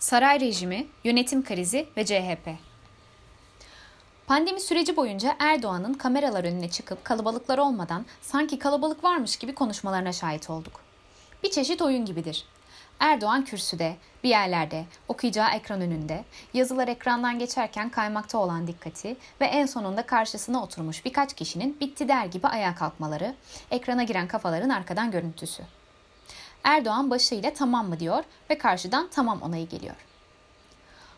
Saray rejimi, yönetim krizi ve CHP. Pandemi süreci boyunca Erdoğan'ın kameralar önüne çıkıp kalabalıklar olmadan sanki kalabalık varmış gibi konuşmalarına şahit olduk. Bir çeşit oyun gibidir. Erdoğan kürsüde, bir yerlerde, okuyacağı ekran önünde, yazılar ekrandan geçerken kaymakta olan dikkati ve en sonunda karşısına oturmuş birkaç kişinin bitti der gibi ayağa kalkmaları, ekrana giren kafaların arkadan görüntüsü. Erdoğan başıyla tamam mı diyor ve karşıdan tamam onayı geliyor.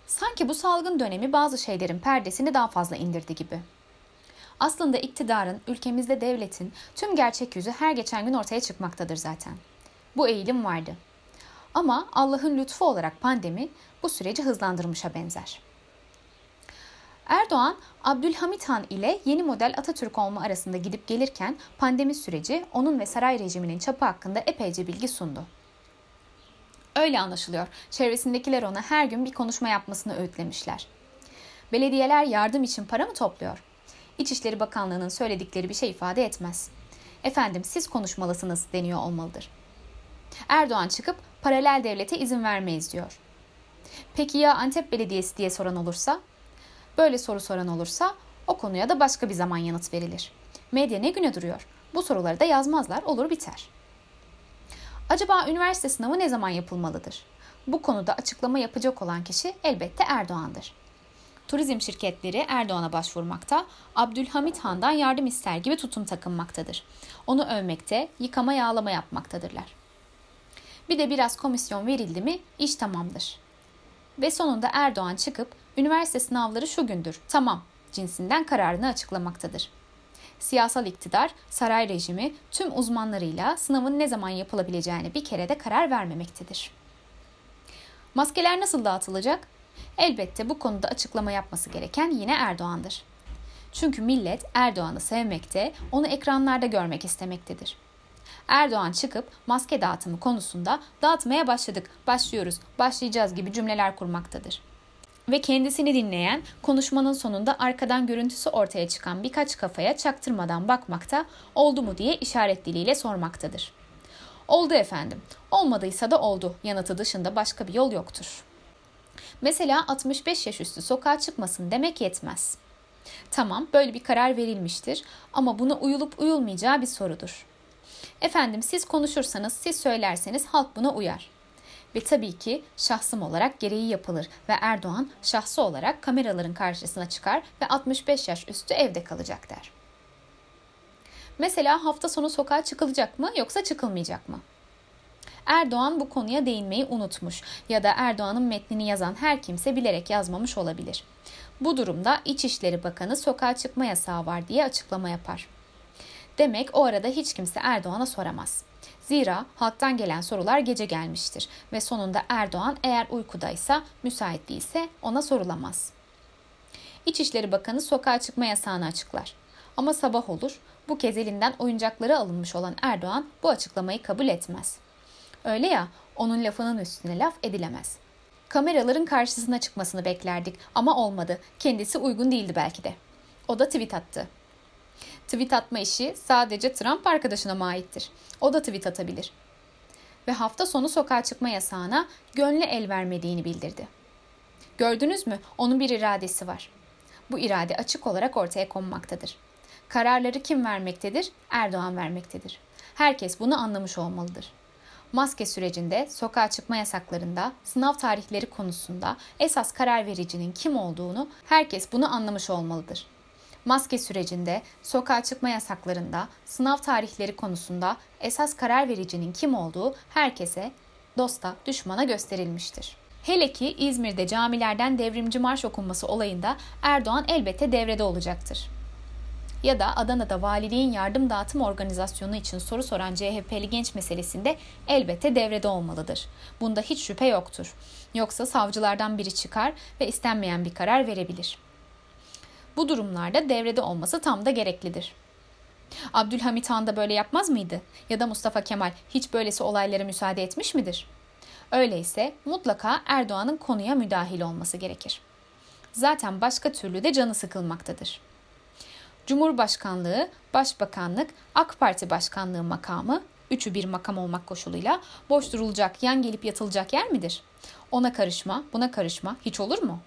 Sanki bu salgın dönemi bazı şeylerin perdesini daha fazla indirdi gibi. Aslında iktidarın, ülkemizde devletin tüm gerçek yüzü her geçen gün ortaya çıkmaktadır zaten. Bu eğilim vardı. Ama Allah'ın lütfu olarak pandemi bu süreci hızlandırmışa benzer. Erdoğan, Abdülhamit Han ile yeni model Atatürk olma arasında gidip gelirken pandemi süreci onun ve saray rejiminin çapı hakkında epeyce bilgi sundu. Öyle anlaşılıyor. Çevresindekiler ona her gün bir konuşma yapmasını öğütlemişler. Belediyeler yardım için para mı topluyor? İçişleri Bakanlığı'nın söyledikleri bir şey ifade etmez. Efendim siz konuşmalısınız deniyor olmalıdır. Erdoğan çıkıp paralel devlete izin vermeyiz diyor. Peki ya Antep Belediyesi diye soran olursa? Böyle soru soran olursa o konuya da başka bir zaman yanıt verilir. Medya ne güne duruyor? Bu soruları da yazmazlar, olur biter. Acaba üniversite sınavı ne zaman yapılmalıdır? Bu konuda açıklama yapacak olan kişi elbette Erdoğan'dır. Turizm şirketleri Erdoğan'a başvurmakta, Abdülhamit Han'dan yardım ister gibi tutum takınmaktadır. Onu övmekte, yıkama yağlama yapmaktadırlar. Bir de biraz komisyon verildi mi iş tamamdır. Ve sonunda Erdoğan çıkıp üniversite sınavları şu gündür, tamam cinsinden kararını açıklamaktadır. Siyasal iktidar, saray rejimi tüm uzmanlarıyla sınavın ne zaman yapılabileceğini bir kere de karar vermemektedir. Maskeler nasıl dağıtılacak? Elbette bu konuda açıklama yapması gereken yine Erdoğan'dır. Çünkü millet Erdoğan'ı sevmekte, onu ekranlarda görmek istemektedir. Erdoğan çıkıp maske dağıtımı konusunda dağıtmaya başladık, başlıyoruz, başlayacağız gibi cümleler kurmaktadır. Ve kendisini dinleyen, konuşmanın sonunda arkadan görüntüsü ortaya çıkan birkaç kafaya çaktırmadan bakmakta, oldu mu diye işaret diliyle sormaktadır. Oldu efendim, olmadıysa da oldu yanıtı dışında başka bir yol yoktur. Mesela 65 yaş üstü sokağa çıkmasın demek yetmez. Tamam böyle bir karar verilmiştir ama buna uyulup uyulmayacağı bir sorudur. Efendim siz konuşursanız, siz söylerseniz halk buna uyar. Ve tabii ki şahsım olarak gereği yapılır ve Erdoğan şahsı olarak kameraların karşısına çıkar ve 65 yaş üstü evde kalacak der. Mesela hafta sonu sokağa çıkılacak mı yoksa çıkılmayacak mı? Erdoğan bu konuya değinmeyi unutmuş ya da Erdoğan'ın metnini yazan her kimse bilerek yazmamış olabilir. Bu durumda İçişleri Bakanı sokağa çıkma yasağı var diye açıklama yapar. Demek o arada hiç kimse Erdoğan'a soramaz. Zira halktan gelen sorular gece gelmiştir ve sonunda Erdoğan eğer uykudaysa, müsait değilse ona sorulamaz. İçişleri Bakanı sokağa çıkma yasağını açıklar. Ama sabah olur, bu kez elinden oyuncakları alınmış olan Erdoğan bu açıklamayı kabul etmez. Öyle ya, onun lafının üstüne laf edilemez. Kameraların karşısına çıkmasını beklerdik ama olmadı. Kendisi uygun değildi belki de. O da tweet attı. Tweet atma işi sadece Trump arkadaşına mı aittir? O da tweet atabilir. Ve hafta sonu sokağa çıkma yasağına gönlü el vermediğini bildirdi. Gördünüz mü? Onun bir iradesi var. Bu irade açık olarak ortaya konmaktadır. Kararları kim vermektedir? Erdoğan vermektedir. Herkes bunu anlamış olmalıdır. Maske sürecinde, sokağa çıkma yasaklarında, sınav tarihleri konusunda esas karar vericinin kim olduğunu herkes bunu anlamış olmalıdır maske sürecinde, sokağa çıkma yasaklarında, sınav tarihleri konusunda esas karar vericinin kim olduğu herkese, dosta, düşmana gösterilmiştir. Hele ki İzmir'de camilerden devrimci marş okunması olayında Erdoğan elbette devrede olacaktır. Ya da Adana'da valiliğin yardım dağıtım organizasyonu için soru soran CHP'li genç meselesinde elbette devrede olmalıdır. Bunda hiç şüphe yoktur. Yoksa savcılardan biri çıkar ve istenmeyen bir karar verebilir.'' Bu durumlarda devrede olması tam da gereklidir. Abdülhamit Han da böyle yapmaz mıydı? Ya da Mustafa Kemal hiç böylesi olaylara müsaade etmiş midir? Öyleyse mutlaka Erdoğan'ın konuya müdahil olması gerekir. Zaten başka türlü de canı sıkılmaktadır. Cumhurbaşkanlığı, Başbakanlık, AK Parti Başkanlığı makamı üçü bir makam olmak koşuluyla boş durulacak, yan gelip yatılacak yer midir? Ona karışma, buna karışma hiç olur mu?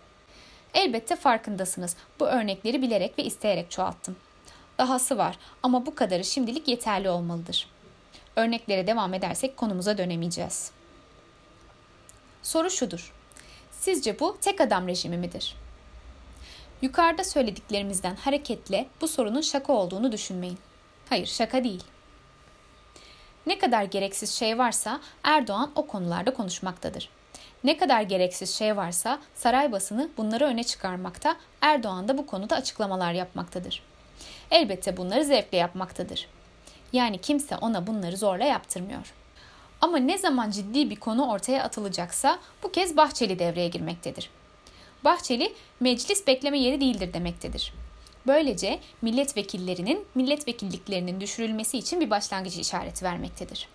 Elbette farkındasınız. Bu örnekleri bilerek ve isteyerek çoğalttım. Dahası var ama bu kadarı şimdilik yeterli olmalıdır. Örneklere devam edersek konumuza dönemeyeceğiz. Soru şudur. Sizce bu tek adam rejimi midir? Yukarıda söylediklerimizden hareketle bu sorunun şaka olduğunu düşünmeyin. Hayır, şaka değil. Ne kadar gereksiz şey varsa Erdoğan o konularda konuşmaktadır. Ne kadar gereksiz şey varsa saray basını bunları öne çıkarmakta, Erdoğan da bu konuda açıklamalar yapmaktadır. Elbette bunları zevkle yapmaktadır. Yani kimse ona bunları zorla yaptırmıyor. Ama ne zaman ciddi bir konu ortaya atılacaksa bu kez Bahçeli devreye girmektedir. Bahçeli meclis bekleme yeri değildir demektedir. Böylece milletvekillerinin milletvekilliklerinin düşürülmesi için bir başlangıç işareti vermektedir.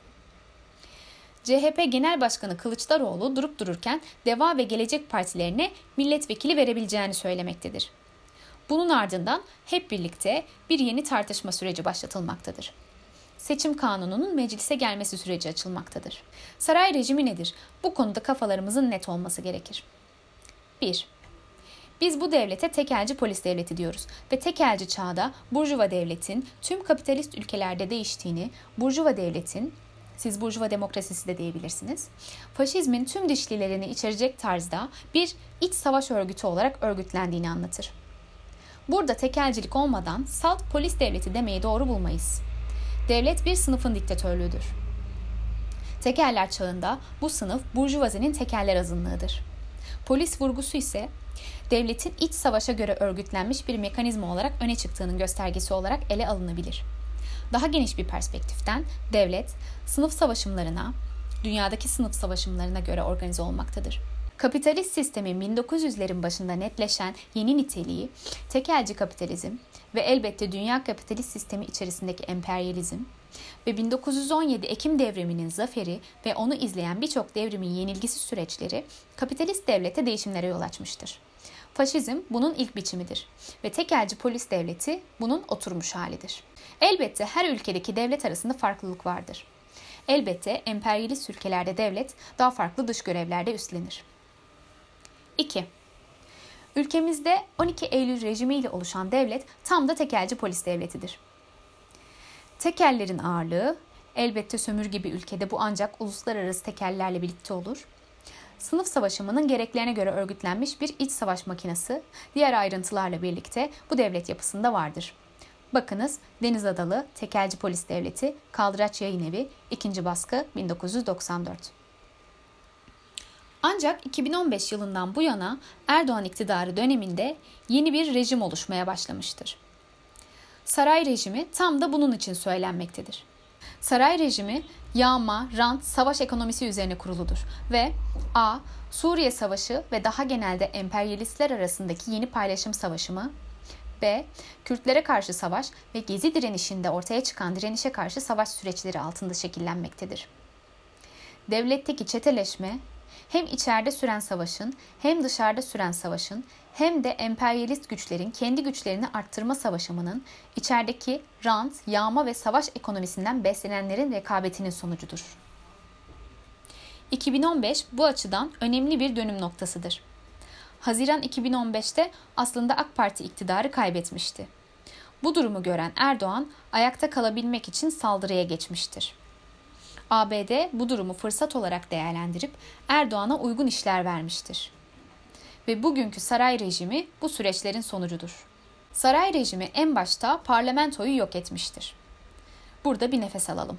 CHP Genel Başkanı Kılıçdaroğlu durup dururken Deva ve Gelecek Partilerine milletvekili verebileceğini söylemektedir. Bunun ardından hep birlikte bir yeni tartışma süreci başlatılmaktadır. Seçim kanununun meclise gelmesi süreci açılmaktadır. Saray rejimi nedir? Bu konuda kafalarımızın net olması gerekir. 1. Biz bu devlete tekelci polis devleti diyoruz ve tekelci çağda Burjuva devletin tüm kapitalist ülkelerde değiştiğini, Burjuva devletin siz Burjuva demokrasisi de diyebilirsiniz. Faşizmin tüm dişlilerini içerecek tarzda bir iç savaş örgütü olarak örgütlendiğini anlatır. Burada tekelcilik olmadan salt polis devleti demeyi doğru bulmayız. Devlet bir sınıfın diktatörlüğüdür. Tekerler çağında bu sınıf burjuvazinin tekerler azınlığıdır. Polis vurgusu ise devletin iç savaşa göre örgütlenmiş bir mekanizma olarak öne çıktığının göstergesi olarak ele alınabilir. Daha geniş bir perspektiften devlet sınıf savaşımlarına, dünyadaki sınıf savaşımlarına göre organize olmaktadır. Kapitalist sistemin 1900'lerin başında netleşen yeni niteliği, tekelci kapitalizm ve elbette dünya kapitalist sistemi içerisindeki emperyalizm ve 1917 Ekim devriminin zaferi ve onu izleyen birçok devrimin yenilgisi süreçleri kapitalist devlete değişimlere yol açmıştır. Faşizm bunun ilk biçimidir ve tekelci polis devleti bunun oturmuş halidir. Elbette her ülkedeki devlet arasında farklılık vardır. Elbette emperyalist ülkelerde devlet daha farklı dış görevlerde üstlenir. 2. Ülkemizde 12 Eylül rejimiyle oluşan devlet tam da tekelci polis devletidir. Tekellerin ağırlığı, elbette sömürge bir ülkede bu ancak uluslararası tekellerle birlikte olur. Sınıf savaşımının gereklerine göre örgütlenmiş bir iç savaş makinesi diğer ayrıntılarla birlikte bu devlet yapısında vardır. Bakınız Deniz Adalı Tekelci Polis Devleti Kaldıraç Yayın Evi 2. baskı 1994. Ancak 2015 yılından bu yana Erdoğan iktidarı döneminde yeni bir rejim oluşmaya başlamıştır. Saray rejimi tam da bunun için söylenmektedir. Saray rejimi yağma, rant, savaş ekonomisi üzerine kuruludur ve a. Suriye Savaşı ve daha genelde emperyalistler arasındaki yeni paylaşım savaşı? B. Kürtlere karşı savaş ve Gezi direnişinde ortaya çıkan direnişe karşı savaş süreçleri altında şekillenmektedir. Devletteki çeteleşme, hem içeride süren savaşın hem dışarıda süren savaşın hem de emperyalist güçlerin kendi güçlerini arttırma savaşımının içerideki rant, yağma ve savaş ekonomisinden beslenenlerin rekabetinin sonucudur. 2015 bu açıdan önemli bir dönüm noktasıdır. Haziran 2015'te aslında AK Parti iktidarı kaybetmişti. Bu durumu gören Erdoğan ayakta kalabilmek için saldırıya geçmiştir. ABD bu durumu fırsat olarak değerlendirip Erdoğan'a uygun işler vermiştir. Ve bugünkü saray rejimi bu süreçlerin sonucudur. Saray rejimi en başta parlamentoyu yok etmiştir. Burada bir nefes alalım.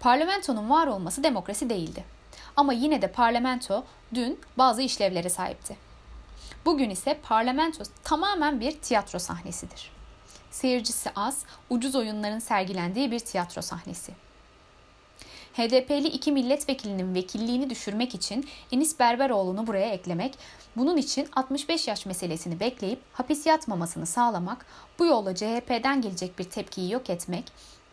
Parlamentonun var olması demokrasi değildi. Ama yine de parlamento dün bazı işlevlere sahipti. Bugün ise parlamento tamamen bir tiyatro sahnesidir. Seyircisi az, ucuz oyunların sergilendiği bir tiyatro sahnesi. HDP'li iki milletvekilinin vekilliğini düşürmek için Enis Berberoğlu'nu buraya eklemek, bunun için 65 yaş meselesini bekleyip hapis yatmamasını sağlamak, bu yolla CHP'den gelecek bir tepkiyi yok etmek,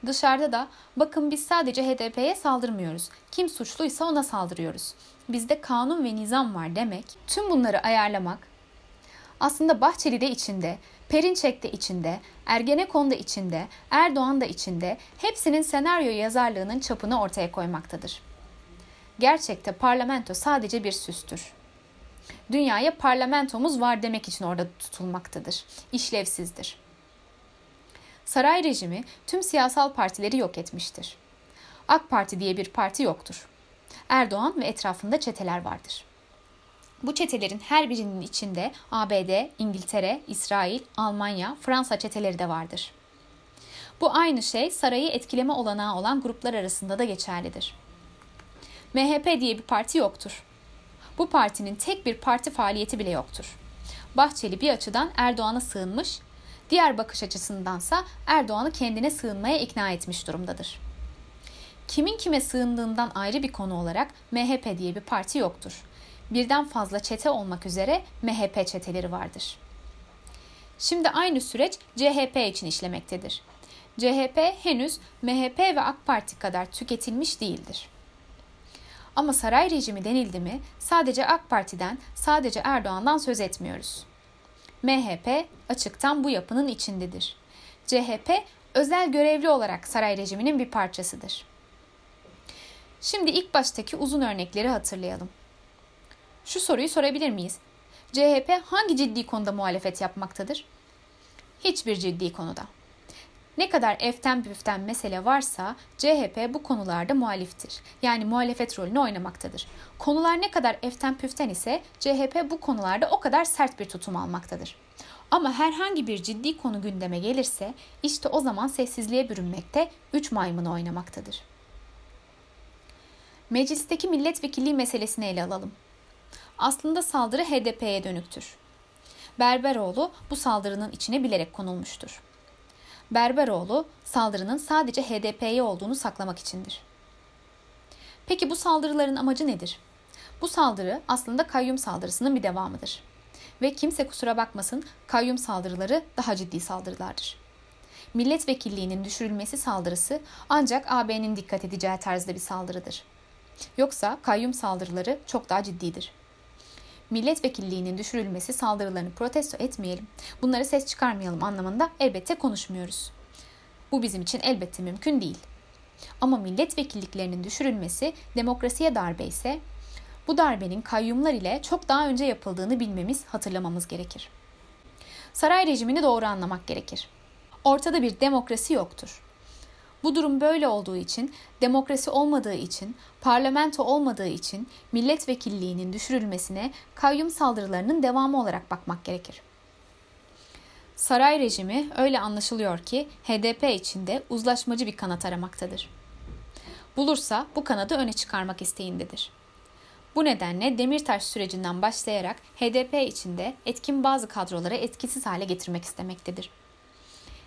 dışarıda da bakın biz sadece HDP'ye saldırmıyoruz, kim suçluysa ona saldırıyoruz, bizde kanun ve nizam var demek, tüm bunları ayarlamak, aslında Bahçeli de içinde Perinçek de içinde, Ergenekon da içinde, Erdoğan da içinde hepsinin senaryo yazarlığının çapını ortaya koymaktadır. Gerçekte parlamento sadece bir süstür. Dünyaya parlamentomuz var demek için orada tutulmaktadır. İşlevsizdir. Saray rejimi tüm siyasal partileri yok etmiştir. AK Parti diye bir parti yoktur. Erdoğan ve etrafında çeteler vardır. Bu çetelerin her birinin içinde ABD, İngiltere, İsrail, Almanya, Fransa çeteleri de vardır. Bu aynı şey sarayı etkileme olanağı olan gruplar arasında da geçerlidir. MHP diye bir parti yoktur. Bu partinin tek bir parti faaliyeti bile yoktur. Bahçeli bir açıdan Erdoğan'a sığınmış, diğer bakış açısındansa Erdoğan'ı kendine sığınmaya ikna etmiş durumdadır. Kimin kime sığındığından ayrı bir konu olarak MHP diye bir parti yoktur. Birden fazla çete olmak üzere MHP çeteleri vardır. Şimdi aynı süreç CHP için işlemektedir. CHP henüz MHP ve AK Parti kadar tüketilmiş değildir. Ama saray rejimi denildi mi sadece AK Parti'den, sadece Erdoğan'dan söz etmiyoruz. MHP açıktan bu yapının içindedir. CHP özel görevli olarak saray rejiminin bir parçasıdır. Şimdi ilk baştaki uzun örnekleri hatırlayalım. Şu soruyu sorabilir miyiz? CHP hangi ciddi konuda muhalefet yapmaktadır? Hiçbir ciddi konuda. Ne kadar eften püften mesele varsa CHP bu konularda muhaliftir. Yani muhalefet rolünü oynamaktadır. Konular ne kadar eften püften ise CHP bu konularda o kadar sert bir tutum almaktadır. Ama herhangi bir ciddi konu gündeme gelirse işte o zaman sessizliğe bürünmekte, üç maymunu oynamaktadır. Meclisteki milletvekilliği meselesini ele alalım. Aslında saldırı HDP'ye dönüktür. Berberoğlu bu saldırının içine bilerek konulmuştur. Berberoğlu saldırının sadece HDP'ye olduğunu saklamak içindir. Peki bu saldırıların amacı nedir? Bu saldırı aslında kayyum saldırısının bir devamıdır. Ve kimse kusura bakmasın kayyum saldırıları daha ciddi saldırılardır. Milletvekilliğinin düşürülmesi saldırısı ancak AB'nin dikkat edeceği tarzda bir saldırıdır. Yoksa kayyum saldırıları çok daha ciddidir. Milletvekilliğinin düşürülmesi saldırılarını protesto etmeyelim, bunları ses çıkarmayalım anlamında elbette konuşmuyoruz. Bu bizim için elbette mümkün değil. Ama milletvekilliklerinin düşürülmesi demokrasiye darbe ise bu darbenin kayyumlar ile çok daha önce yapıldığını bilmemiz, hatırlamamız gerekir. Saray rejimini doğru anlamak gerekir. Ortada bir demokrasi yoktur. Bu durum böyle olduğu için, demokrasi olmadığı için, parlamento olmadığı için milletvekilliğinin düşürülmesine kayyum saldırılarının devamı olarak bakmak gerekir. Saray rejimi öyle anlaşılıyor ki HDP içinde uzlaşmacı bir kanat aramaktadır. Bulursa bu kanadı öne çıkarmak isteğindedir. Bu nedenle Demirtaş sürecinden başlayarak HDP içinde etkin bazı kadroları etkisiz hale getirmek istemektedir.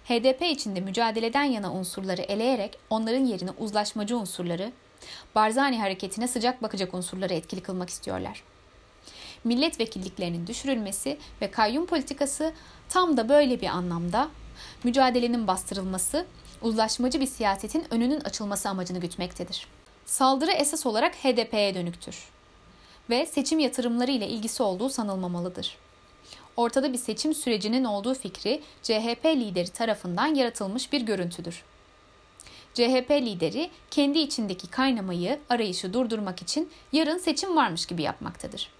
HDP içinde mücadeleden yana unsurları eleyerek onların yerine uzlaşmacı unsurları, Barzani hareketine sıcak bakacak unsurları etkili kılmak istiyorlar. Milletvekilliklerinin düşürülmesi ve kayyum politikası tam da böyle bir anlamda mücadelenin bastırılması, uzlaşmacı bir siyasetin önünün açılması amacını gütmektedir. Saldırı esas olarak HDP'ye dönüktür ve seçim yatırımları ile ilgisi olduğu sanılmamalıdır ortada bir seçim sürecinin olduğu fikri CHP lideri tarafından yaratılmış bir görüntüdür. CHP lideri kendi içindeki kaynamayı, arayışı durdurmak için yarın seçim varmış gibi yapmaktadır.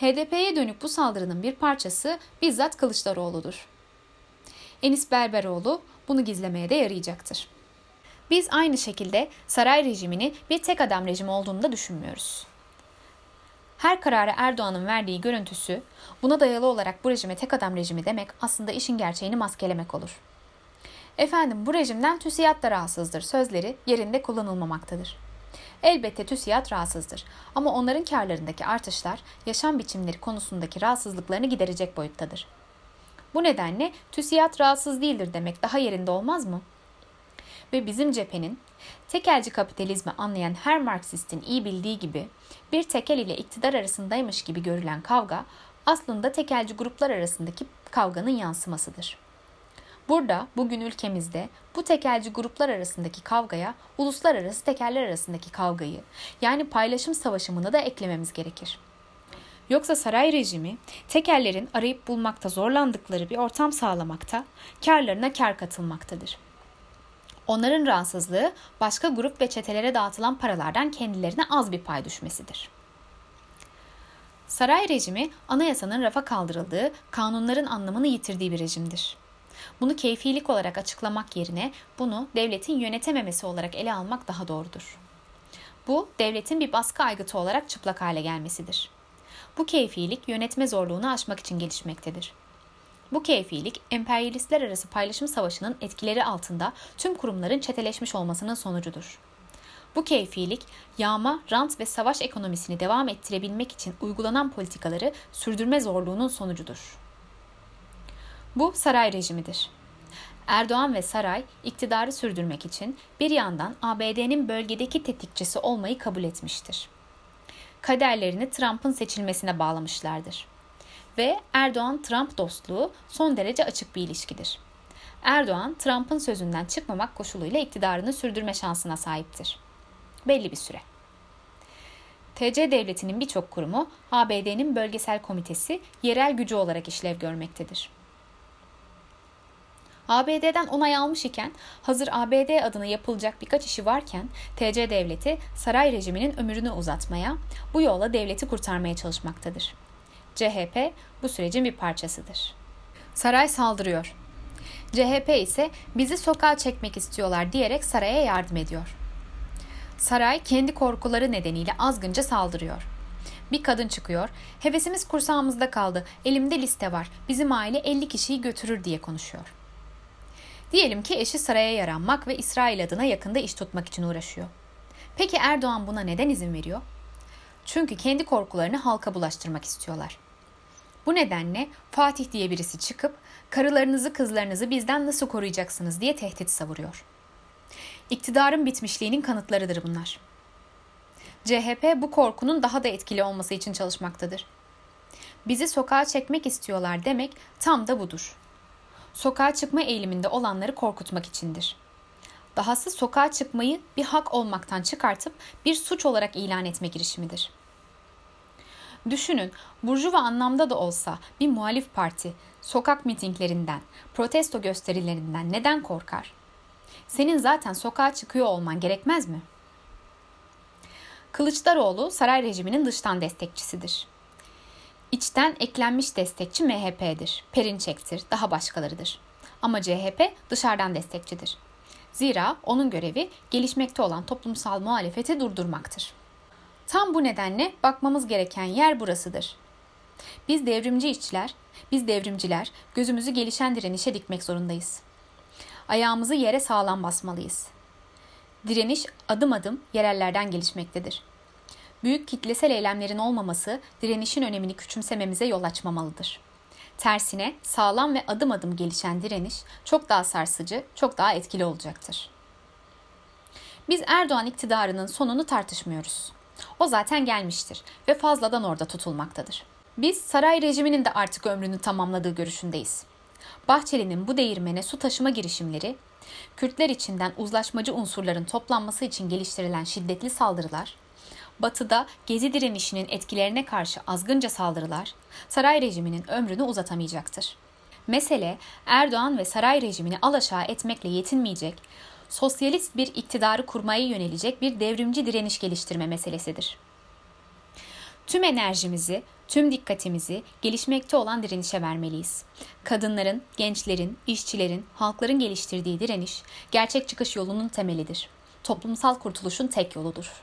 HDP'ye dönük bu saldırının bir parçası bizzat Kılıçdaroğlu'dur. Enis Berberoğlu bunu gizlemeye de yarayacaktır. Biz aynı şekilde saray rejimini bir tek adam rejimi olduğunu da düşünmüyoruz. Her kararı Erdoğan'ın verdiği görüntüsü, buna dayalı olarak bu rejime tek adam rejimi demek aslında işin gerçeğini maskelemek olur. Efendim bu rejimden TÜSİAD da rahatsızdır sözleri yerinde kullanılmamaktadır. Elbette TÜSİAD rahatsızdır ama onların karlarındaki artışlar yaşam biçimleri konusundaki rahatsızlıklarını giderecek boyuttadır. Bu nedenle TÜSİAD rahatsız değildir demek daha yerinde olmaz mı? Ve bizim cephenin Tekelci kapitalizmi anlayan her Marksistin iyi bildiği gibi bir tekel ile iktidar arasındaymış gibi görülen kavga aslında tekelci gruplar arasındaki kavganın yansımasıdır. Burada bugün ülkemizde bu tekelci gruplar arasındaki kavgaya uluslararası tekeller arasındaki kavgayı yani paylaşım savaşımını da eklememiz gerekir. Yoksa saray rejimi tekellerin arayıp bulmakta zorlandıkları bir ortam sağlamakta, karlarına kar katılmaktadır. Onların rahatsızlığı başka grup ve çetelere dağıtılan paralardan kendilerine az bir pay düşmesidir. Saray rejimi anayasanın rafa kaldırıldığı, kanunların anlamını yitirdiği bir rejimdir. Bunu keyfilik olarak açıklamak yerine bunu devletin yönetememesi olarak ele almak daha doğrudur. Bu devletin bir baskı aygıtı olarak çıplak hale gelmesidir. Bu keyfilik yönetme zorluğunu aşmak için gelişmektedir. Bu keyfilik emperyalistler arası paylaşım savaşının etkileri altında tüm kurumların çeteleşmiş olmasının sonucudur. Bu keyfilik, yağma, rant ve savaş ekonomisini devam ettirebilmek için uygulanan politikaları sürdürme zorluğunun sonucudur. Bu saray rejimidir. Erdoğan ve saray iktidarı sürdürmek için bir yandan ABD'nin bölgedeki tetikçisi olmayı kabul etmiştir. Kaderlerini Trump'ın seçilmesine bağlamışlardır. Ve Erdoğan-Trump dostluğu son derece açık bir ilişkidir. Erdoğan, Trump'ın sözünden çıkmamak koşuluyla iktidarını sürdürme şansına sahiptir. Belli bir süre. TC devletinin birçok kurumu ABD'nin bölgesel komitesi yerel gücü olarak işlev görmektedir. ABD'den onay almış iken hazır ABD adına yapılacak birkaç işi varken TC devleti saray rejiminin ömrünü uzatmaya, bu yolla devleti kurtarmaya çalışmaktadır. CHP bu sürecin bir parçasıdır. Saray saldırıyor. CHP ise bizi sokağa çekmek istiyorlar diyerek saraya yardım ediyor. Saray kendi korkuları nedeniyle azgınca saldırıyor. Bir kadın çıkıyor. Hevesimiz kursağımızda kaldı. Elimde liste var. Bizim aile 50 kişiyi götürür diye konuşuyor. Diyelim ki eşi saraya yaranmak ve İsrail adına yakında iş tutmak için uğraşıyor. Peki Erdoğan buna neden izin veriyor? Çünkü kendi korkularını halka bulaştırmak istiyorlar. Bu nedenle Fatih diye birisi çıkıp karılarınızı kızlarınızı bizden nasıl koruyacaksınız diye tehdit savuruyor. İktidarın bitmişliğinin kanıtlarıdır bunlar. CHP bu korkunun daha da etkili olması için çalışmaktadır. Bizi sokağa çekmek istiyorlar demek tam da budur sokağa çıkma eğiliminde olanları korkutmak içindir. Dahası sokağa çıkmayı bir hak olmaktan çıkartıp bir suç olarak ilan etme girişimidir. Düşünün, burjuva anlamda da olsa bir muhalif parti sokak mitinglerinden, protesto gösterilerinden neden korkar? Senin zaten sokağa çıkıyor olman gerekmez mi? Kılıçdaroğlu saray rejiminin dıştan destekçisidir. İçten eklenmiş destekçi MHP'dir, Perinçek'tir, daha başkalarıdır. Ama CHP dışarıdan destekçidir. Zira onun görevi gelişmekte olan toplumsal muhalefeti durdurmaktır. Tam bu nedenle bakmamız gereken yer burasıdır. Biz devrimci işçiler, biz devrimciler gözümüzü gelişen direnişe dikmek zorundayız. Ayağımızı yere sağlam basmalıyız. Direniş adım adım yerellerden gelişmektedir büyük kitlesel eylemlerin olmaması direnişin önemini küçümsememize yol açmamalıdır. Tersine sağlam ve adım adım gelişen direniş çok daha sarsıcı, çok daha etkili olacaktır. Biz Erdoğan iktidarının sonunu tartışmıyoruz. O zaten gelmiştir ve fazladan orada tutulmaktadır. Biz saray rejiminin de artık ömrünü tamamladığı görüşündeyiz. Bahçeli'nin bu değirmene su taşıma girişimleri, Kürtler içinden uzlaşmacı unsurların toplanması için geliştirilen şiddetli saldırılar, Batı'da gezi direnişinin etkilerine karşı azgınca saldırılar saray rejiminin ömrünü uzatamayacaktır. Mesele Erdoğan ve saray rejimini alaşağı etmekle yetinmeyecek, sosyalist bir iktidarı kurmaya yönelecek bir devrimci direniş geliştirme meselesidir. Tüm enerjimizi, tüm dikkatimizi gelişmekte olan direnişe vermeliyiz. Kadınların, gençlerin, işçilerin, halkların geliştirdiği direniş gerçek çıkış yolunun temelidir. Toplumsal kurtuluşun tek yoludur.